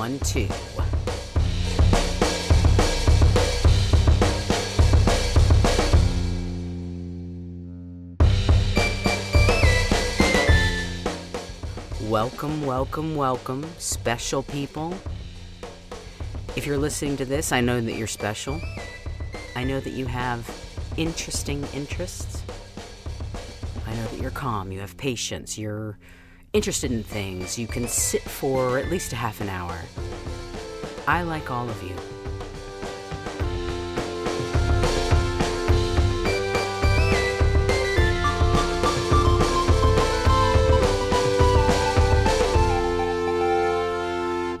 one, two. Welcome, welcome, welcome, special people. If you're listening to this, I know that you're special. I know that you have interesting interests. I know that you're calm, you have patience, you're interested in things, you can sit for at least a half an hour. I like all of you.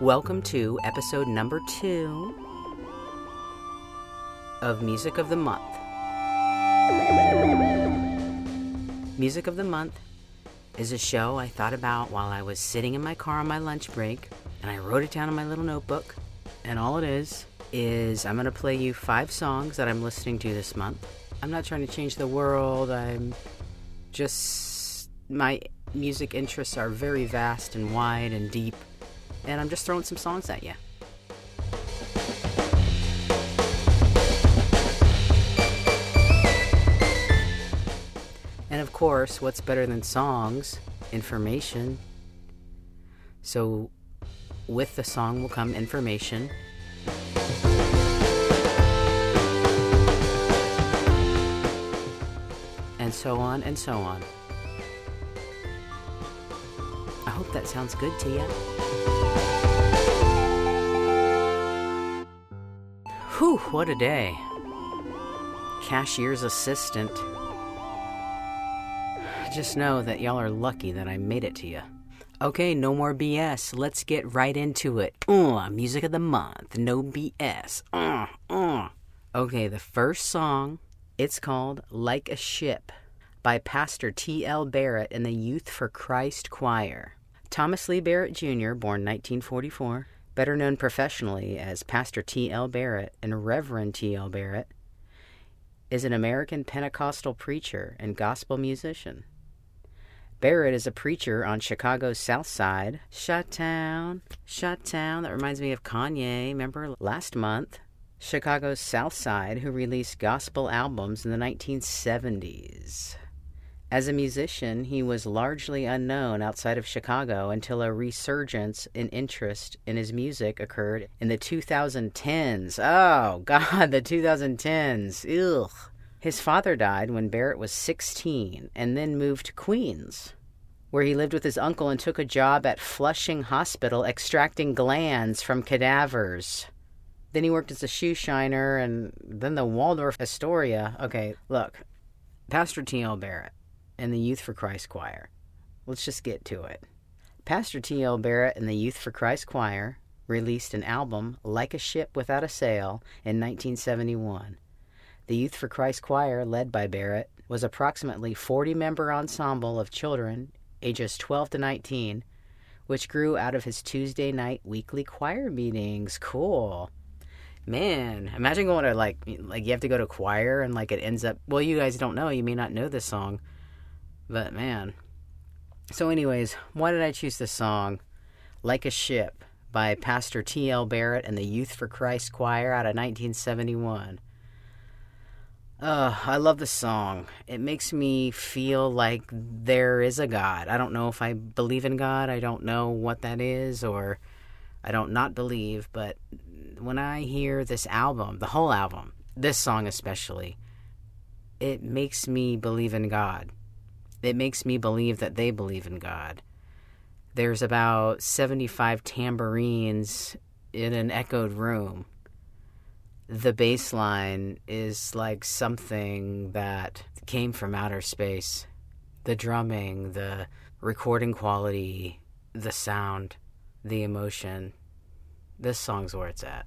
Welcome to episode number two of Music of the Month. Music of the Month is a show I thought about while I was sitting in my car on my lunch break, and I wrote it down in my little notebook. And all it is, is I'm going to play you five songs that I'm listening to this month. I'm not trying to change the world, I'm just. My music interests are very vast and wide and deep and I'm just throwing some songs at you. Course, what's better than songs? Information. So, with the song will come information. And so on and so on. I hope that sounds good to you. Whew, what a day. Cashier's assistant. Just know that y'all are lucky that I made it to you. Okay, no more BS. Let's get right into it. Uh, music of the month. No BS. Uh, uh. Okay, the first song, it's called Like a Ship by Pastor T.L. Barrett and the Youth for Christ Choir. Thomas Lee Barrett Jr., born 1944, better known professionally as Pastor T.L. Barrett and Reverend T.L. Barrett, is an American Pentecostal preacher and gospel musician. Barrett is a preacher on Chicago's South Side. Shut Town, Shut Town. That reminds me of Kanye. Remember last month? Chicago's South Side, who released gospel albums in the 1970s. As a musician, he was largely unknown outside of Chicago until a resurgence in interest in his music occurred in the 2010s. Oh, God, the 2010s. Ugh. His father died when Barrett was 16 and then moved to Queens, where he lived with his uncle and took a job at Flushing Hospital extracting glands from cadavers. Then he worked as a shoe shiner and then the Waldorf Astoria. Okay, look, Pastor T.L. Barrett and the Youth for Christ Choir. Let's just get to it. Pastor T.L. Barrett and the Youth for Christ Choir released an album, Like a Ship Without a Sail, in 1971. The Youth for Christ Choir, led by Barrett, was approximately 40 member ensemble of children ages 12 to 19, which grew out of his Tuesday night weekly choir meetings. Cool. Man, imagine going to like like you have to go to choir and like it ends up well you guys don't know, you may not know this song. But man. So anyways, why did I choose this song? Like a Ship by Pastor T.L. Barrett and the Youth for Christ Choir out of 1971. Uh, I love the song. It makes me feel like there is a God. I don't know if I believe in God. I don't know what that is, or I don't not believe. But when I hear this album, the whole album, this song especially, it makes me believe in God. It makes me believe that they believe in God. There's about 75 tambourines in an echoed room the bass line is like something that came from outer space. The drumming, the recording quality, the sound, the emotion. This song's where it's at.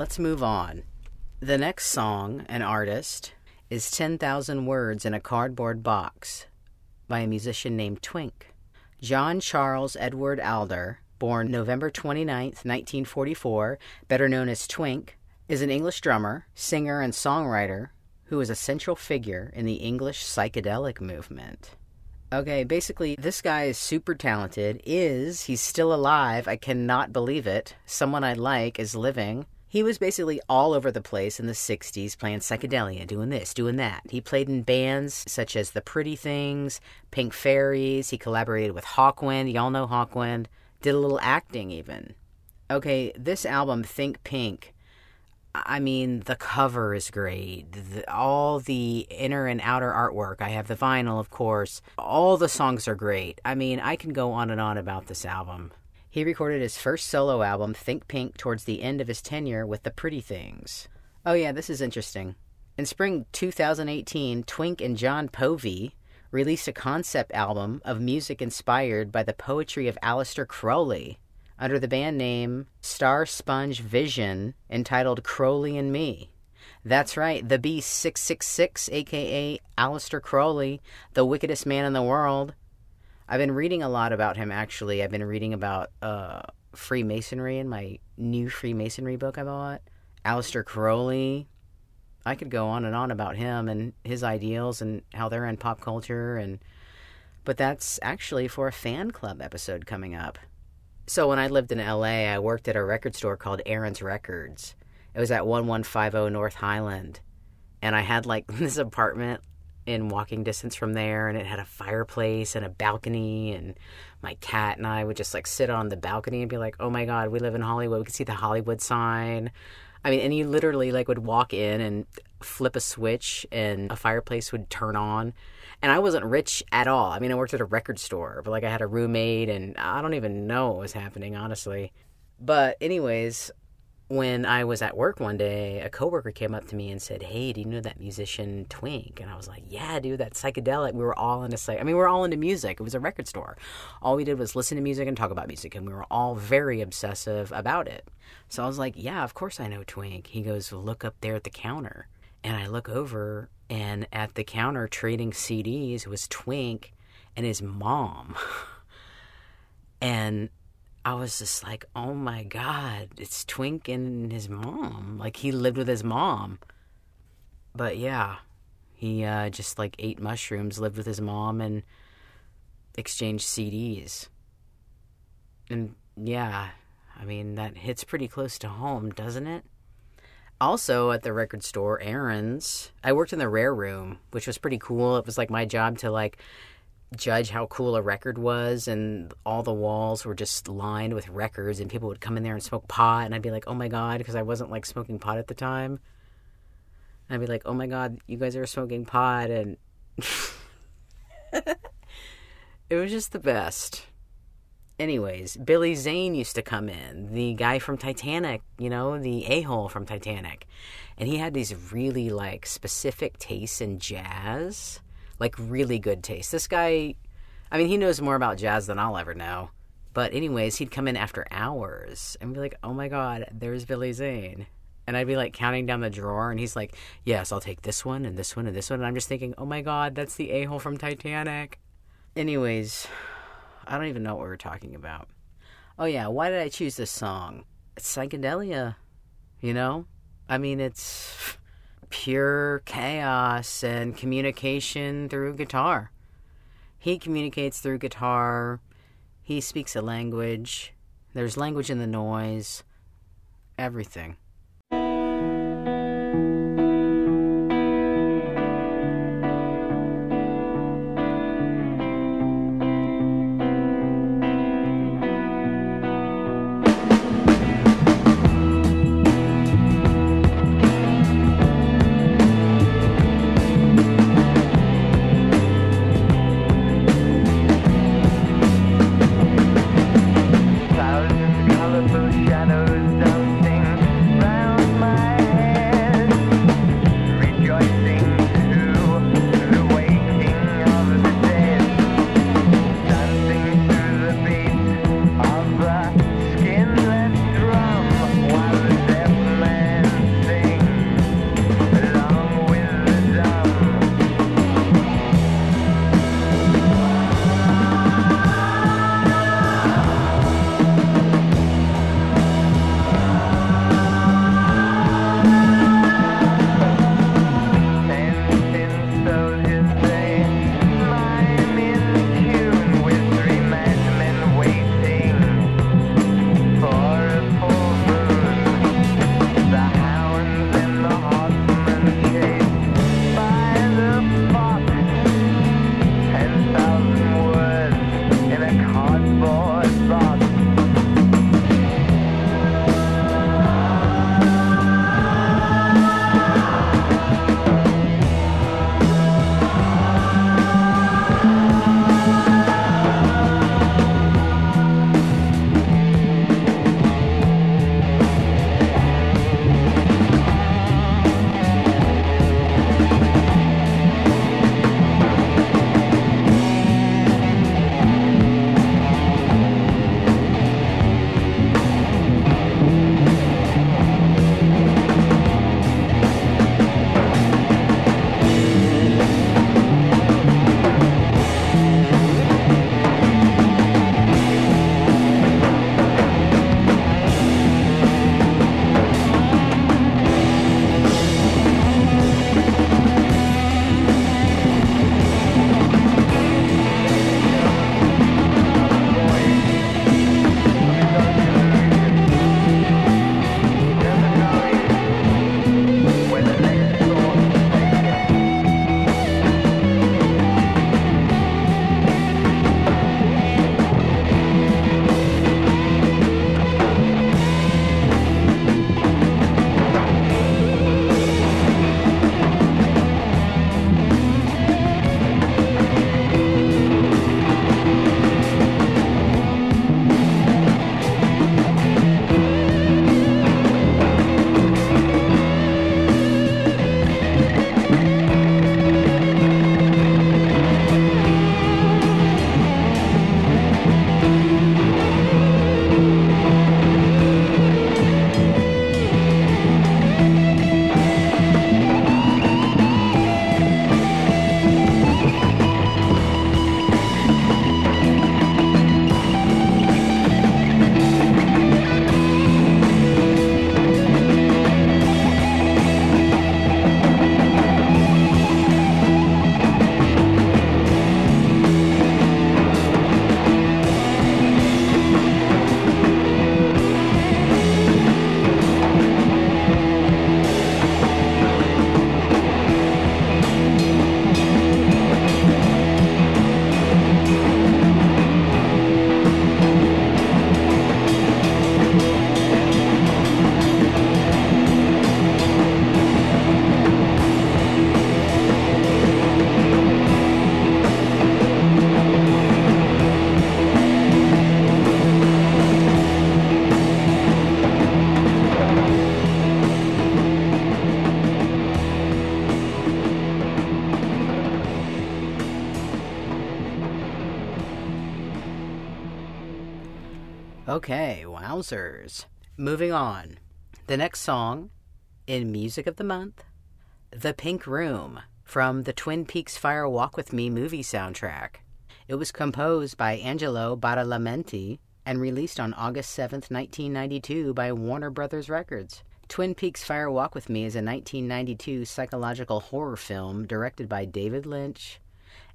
Let's move on. The next song an artist is 10,000 Words in a Cardboard Box by a musician named Twink. John Charles Edward Alder, born November 29, 1944, better known as Twink, is an English drummer, singer, and songwriter who is a central figure in the English psychedelic movement. Okay, basically, this guy is super talented. Is he's still alive? I cannot believe it. Someone I like is living. He was basically all over the place in the 60s playing psychedelia, doing this, doing that. He played in bands such as The Pretty Things, Pink Fairies. He collaborated with Hawkwind. Y'all know Hawkwind. Did a little acting even. Okay, this album, Think Pink, I mean, the cover is great. The, all the inner and outer artwork. I have the vinyl, of course. All the songs are great. I mean, I can go on and on about this album. He recorded his first solo album, Think Pink, towards the end of his tenure with The Pretty Things. Oh, yeah, this is interesting. In spring 2018, Twink and John Povey released a concept album of music inspired by the poetry of Aleister Crowley under the band name Star Sponge Vision entitled Crowley and Me. That's right, the Beast 666, aka Aleister Crowley, the wickedest man in the world. I've been reading a lot about him actually. I've been reading about uh, Freemasonry in my new Freemasonry book I bought. Aleister Crowley. I could go on and on about him and his ideals and how they're in pop culture and but that's actually for a fan club episode coming up. So when I lived in LA, I worked at a record store called Aron's Records. It was at 1150 North Highland. And I had like this apartment in walking distance from there and it had a fireplace and a balcony and my cat and I would just like sit on the balcony and be like, "Oh my god, we live in Hollywood. We could see the Hollywood sign." I mean, and you literally like would walk in and flip a switch and a fireplace would turn on and I wasn't rich at all. I mean, I worked at a record store, but like I had a roommate, and I don't even know what was happening, honestly. But, anyways, when I was at work one day, a coworker came up to me and said, "Hey, do you know that musician Twink?" And I was like, "Yeah, dude, that psychedelic." We were all into psych. I mean, we were all into music. It was a record store. All we did was listen to music and talk about music, and we were all very obsessive about it. So I was like, "Yeah, of course I know Twink." He goes, "Look up there at the counter." And I look over, and at the counter trading CDs was Twink and his mom. and I was just like, oh my God, it's Twink and his mom. Like he lived with his mom. But yeah, he uh, just like ate mushrooms, lived with his mom, and exchanged CDs. And yeah, I mean, that hits pretty close to home, doesn't it? also at the record store aron's i worked in the rare room which was pretty cool it was like my job to like judge how cool a record was and all the walls were just lined with records and people would come in there and smoke pot and i'd be like oh my god because i wasn't like smoking pot at the time. And i'd be like oh my god you guys are smoking pot and it was just the best. Anyways, Billy Zane used to come in, the guy from Titanic, you know, the a hole from Titanic. And he had these really like specific tastes in jazz, like really good taste. This guy, I mean, he knows more about jazz than I'll ever know. But, anyways, he'd come in after hours and be like, oh my God, there's Billy Zane. And I'd be like counting down the drawer, and he's like, yes, I'll take this one and this one and this one. And I'm just thinking, oh my God, that's the a hole from Titanic. Anyways, I don't even know what we were talking about. Oh yeah, why did I choose this song? It's psychedelia, you know? I mean, it's pure chaos and communication through guitar. He communicates through guitar. He speaks a language. There's language in the noise. Everything. Wowzers. Moving on. The next song in Music of the Month The Pink Room from the Twin Peaks Fire Walk with Me movie soundtrack. It was composed by Angelo Badalamenti and released on August 7, 1992 by Warner Brothers Records. Twin Peaks Fire Walk with Me is a 1992 psychological horror film directed by David Lynch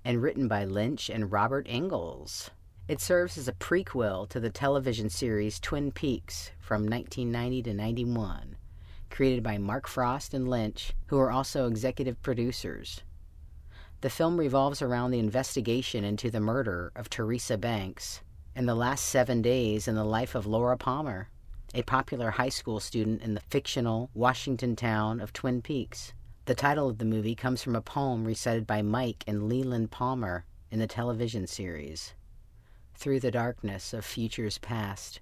and written by Lynch and Robert Engels. It serves as a prequel to the television series Twin Peaks from 1990 to 91, created by Mark Frost and Lynch, who are also executive producers. The film revolves around the investigation into the murder of Teresa Banks and the last seven days in the life of Laura Palmer, a popular high school student in the fictional Washington town of Twin Peaks. The title of the movie comes from a poem recited by Mike and Leland Palmer in the television series. Through the darkness of futures past,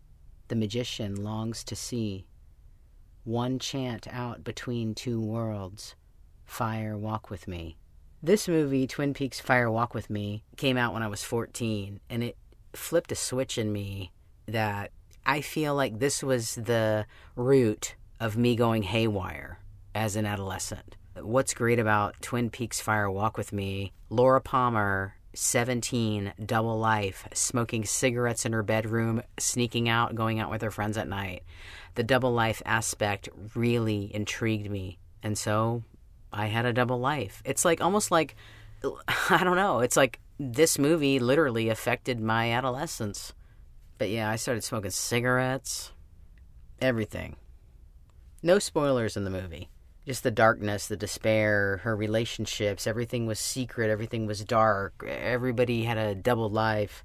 the magician longs to see one chant out between two worlds Fire Walk with Me. This movie, Twin Peaks Fire Walk with Me, came out when I was 14, and it flipped a switch in me that I feel like this was the root of me going haywire as an adolescent. What's great about Twin Peaks Fire Walk with Me, Laura Palmer 17, double life, smoking cigarettes in her bedroom, sneaking out, going out with her friends at night. The double life aspect really intrigued me. And so I had a double life. It's like almost like, I don't know, it's like this movie literally affected my adolescence. But yeah, I started smoking cigarettes, everything. No spoilers in the movie. Just the darkness, the despair, her relationships, everything was secret, everything was dark, everybody had a double life.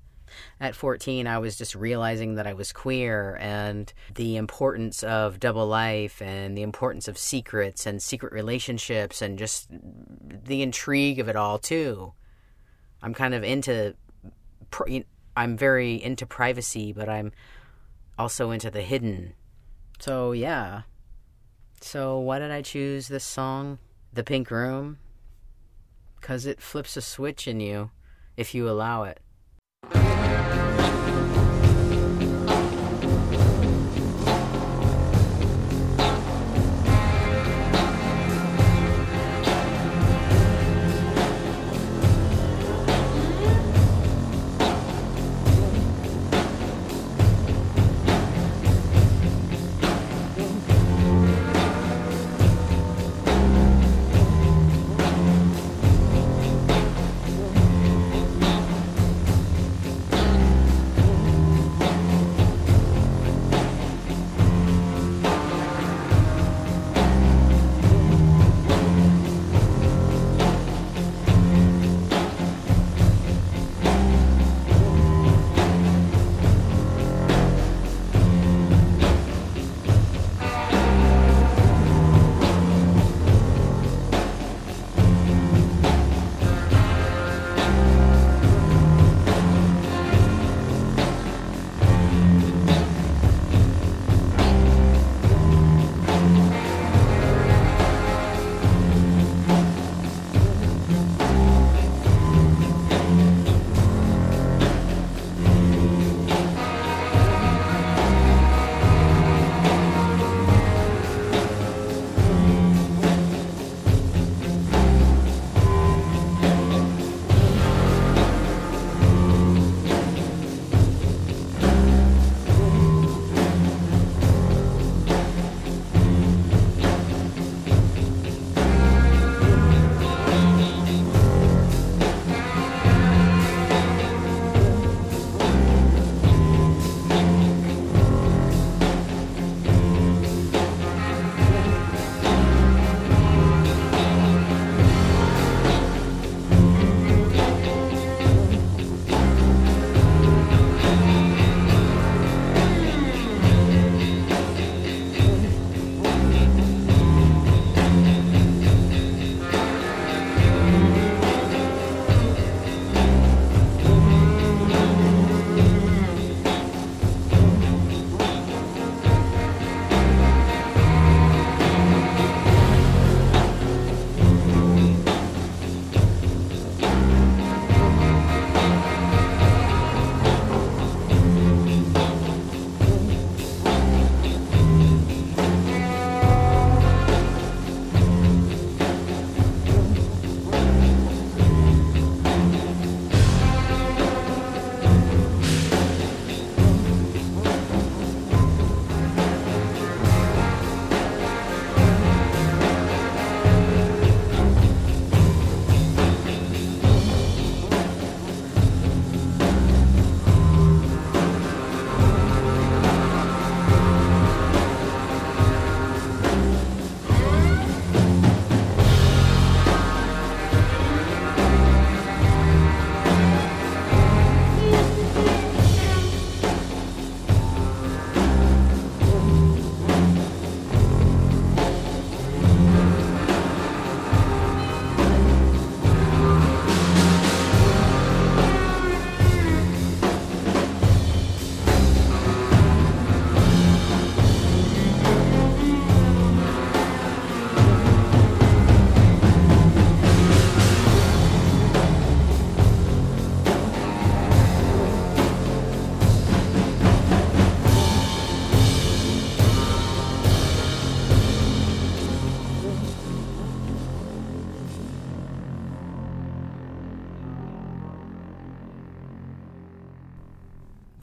At 14, I was just realizing that I was queer and the importance of double life and the importance of secrets and secret relationships and just the intrigue of it all, too. I'm kind of into, I'm very into privacy, but I'm also into the hidden. So, yeah. So, why did I choose this song, The Pink Room? Because it flips a switch in you if you allow it.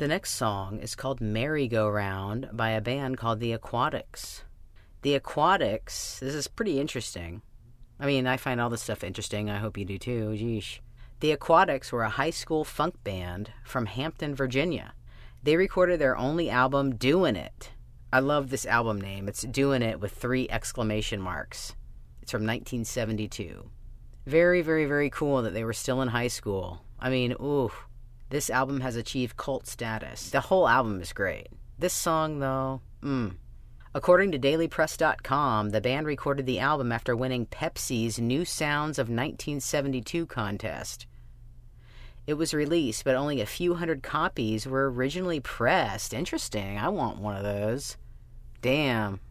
The next song is called Merry Go Round by a band called The Aquatics. The Aquatics, this is pretty interesting. I mean, I find all this stuff interesting. I hope you do too. Geesh. The Aquatics were a high school funk band from Hampton, Virginia. They recorded their only album, Doing It. I love this album name. It's Doing It with three exclamation marks. It's from 1972. Very, very, very cool that they were still in high school. I mean, ooh, this album has achieved cult status. The whole album is great. This song, though, mmm. According to DailyPress.com, the band recorded the album after winning Pepsi's New Sounds of 1972 contest. It was released, but only a few hundred copies were originally pressed. Interesting. I want one of those. Damn.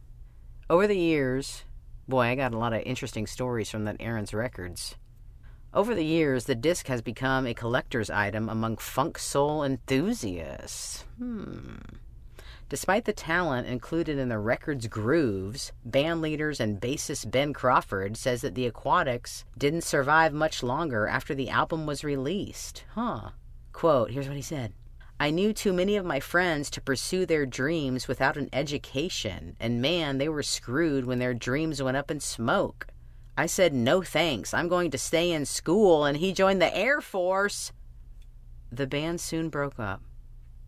Over the years, boy, I got a lot of interesting stories from that Aron's Records. Over the years, the disc has become a collector's item among funk soul enthusiasts. Hmm. Despite the talent included in the record's grooves, band leaders and bassist Ben Crawford says that the Aquatics didn't survive much longer after the album was released. Huh. Quote, here's what he said. I knew too many of my friends to pursue their dreams without an education, and man, they were screwed when their dreams went up in smoke. I said, no thanks, I'm going to stay in school, and he joined the Air Force. The band soon broke up.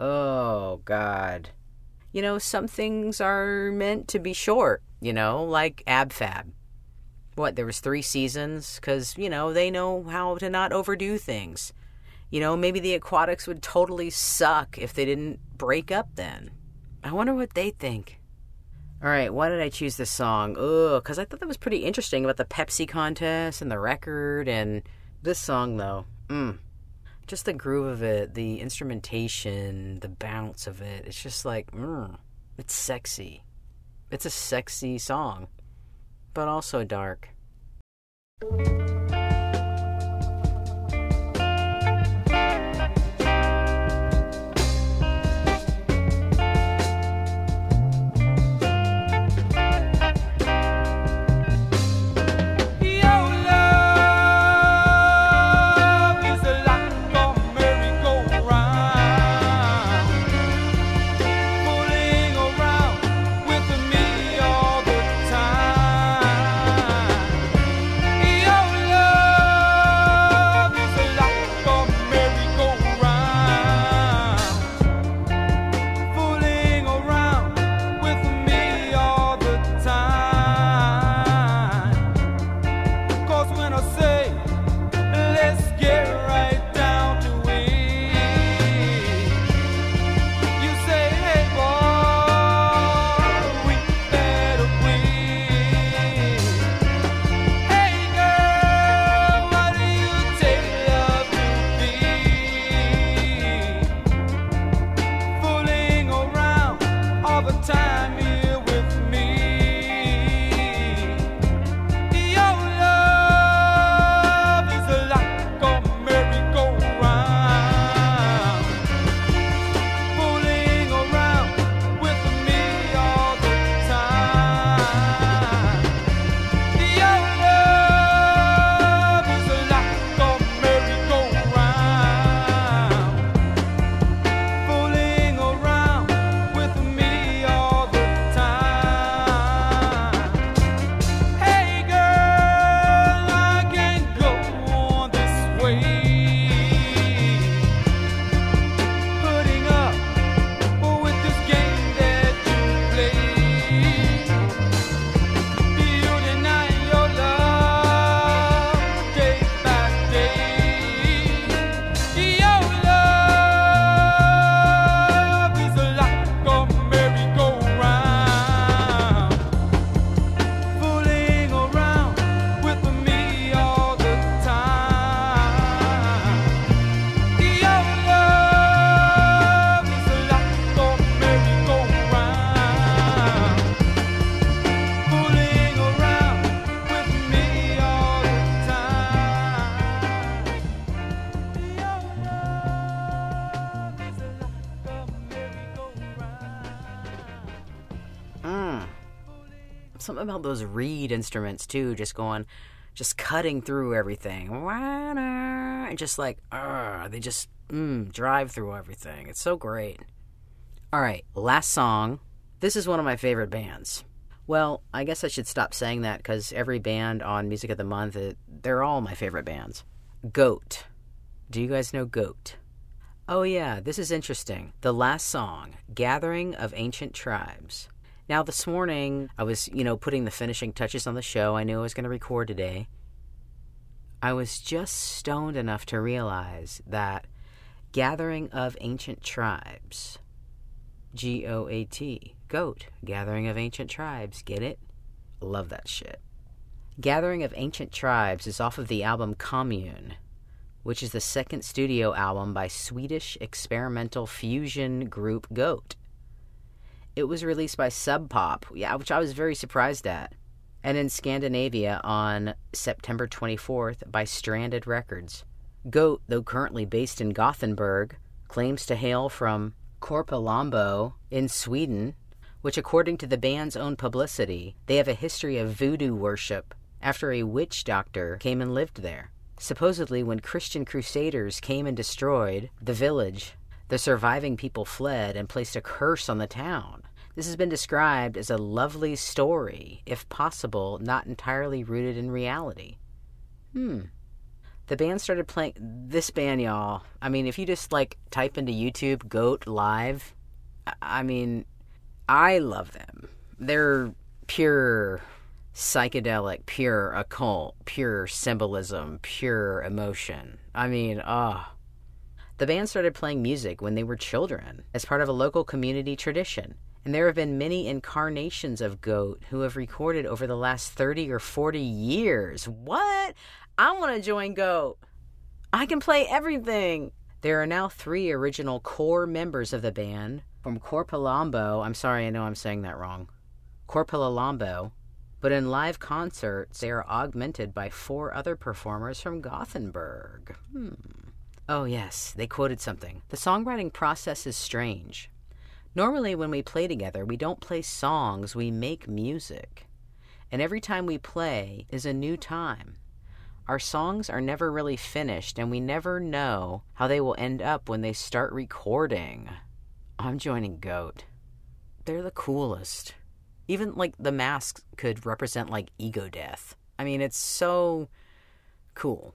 Oh, God you know, some things are meant to be short, you know, like AbFab. What, there was three seasons? Because, you know, they know how to not overdo things. You know, maybe the Aquatics would totally suck if they didn't break up then. I wonder what they think. All right, why did I choose this song? Ugh, because I thought that was pretty interesting about the Pepsi contest and the record and this song, though. Mmm just the groove of it, the instrumentation, the bounce of it. It's just like, mm, it's sexy. It's a sexy song, but also dark. Something about those reed instruments too, just going, just cutting through everything, and just like, uh, they just mm, drive through everything. It's so great. All right, last song. This is one of my favorite bands. Well, I guess I should stop saying that because every band on Music of the Month, it, they're all my favorite bands. Goat. Do you guys know Goat? Oh, yeah, this is interesting. The last song, Gathering of Ancient Tribes. Now, this morning, I was, you know, putting the finishing touches on the show. I knew I was going to record today. I was just stoned enough to realize that Gathering of Ancient Tribes, G O A T, GOAT, Gathering of Ancient Tribes, get it? Love that shit. Gathering of Ancient Tribes is off of the album Commune, which is the second studio album by Swedish experimental fusion group Goat. It was released by Sub Pop, yeah, which I was very surprised at, and in Scandinavia on September 24th by Stranded Records. Goat, though currently based in Gothenburg, claims to hail from Korpilambo in Sweden, which, according to the band's own publicity, they have a history of voodoo worship after a witch doctor came and lived there. Supposedly, when Christian crusaders came and destroyed the village, the surviving people fled and placed a curse on the town. This has been described as a lovely story, if possible, not entirely rooted in reality. Hmm. The band started playing this band, y'all. I mean, if you just like type into YouTube Goat Live, I mean, I love them. They're pure psychedelic, pure occult, pure symbolism, pure emotion. I mean, ah. Oh. The band started playing music when they were children as part of a local community tradition, and there have been many incarnations of Goat who have recorded over the last 30 or 40 years. What? I want to join Goat. I can play everything. There are now three original core members of the band from Korpilambo. I'm sorry, I know I'm saying that wrong. Korpilambo. But in live concerts, they are augmented by four other performers from Gothenburg. Hmm. Oh, yes, they quoted something. The songwriting process is strange. Normally, when we play together, we don't play songs, we make music. And every time we play is a new time. Our songs are never really finished, and we never know how they will end up when they start recording. I'm joining GOAT. They're the coolest. Even like the masks could represent like ego death. I mean, it's so cool.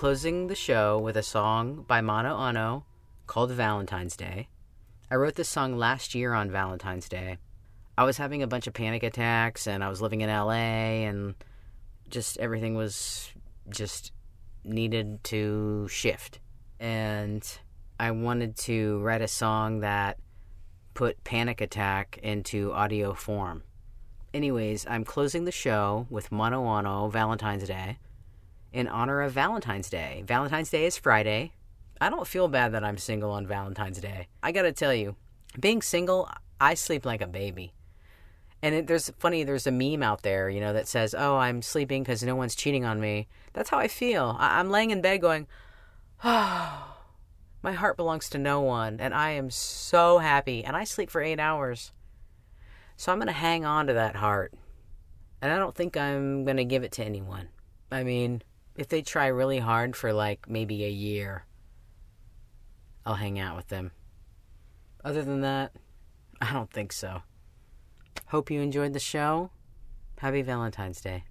Closing the show with a song by Mono Ono called Valentine's Day. I wrote this song last year on Valentine's Day. I was having a bunch of panic attacks and I was living in LA and just everything was just needed to shift. And I wanted to write a song that put panic attack into audio form. Anyways, I'm closing the show with Mono Ono Valentine's Day in honor of Valentine's Day. Valentine's Day is Friday. I don't feel bad that I'm single on Valentine's Day. I gotta tell you, being single, I sleep like a baby. And it, there's funny, there's a meme out there, you know, that says, "Oh, I'm sleeping because no one's cheating on me." That's how I feel. I, I'm laying in bed going, "Oh, my heart belongs to no one, and I am so happy." And I sleep for eight hours, so I'm gonna hang on to that heart, and I don't think I'm gonna give it to anyone. I mean, if they try really hard for like maybe a year, I'll hang out with them. Other than that, I don't think so. Hope you enjoyed the show. Happy Valentine's Day.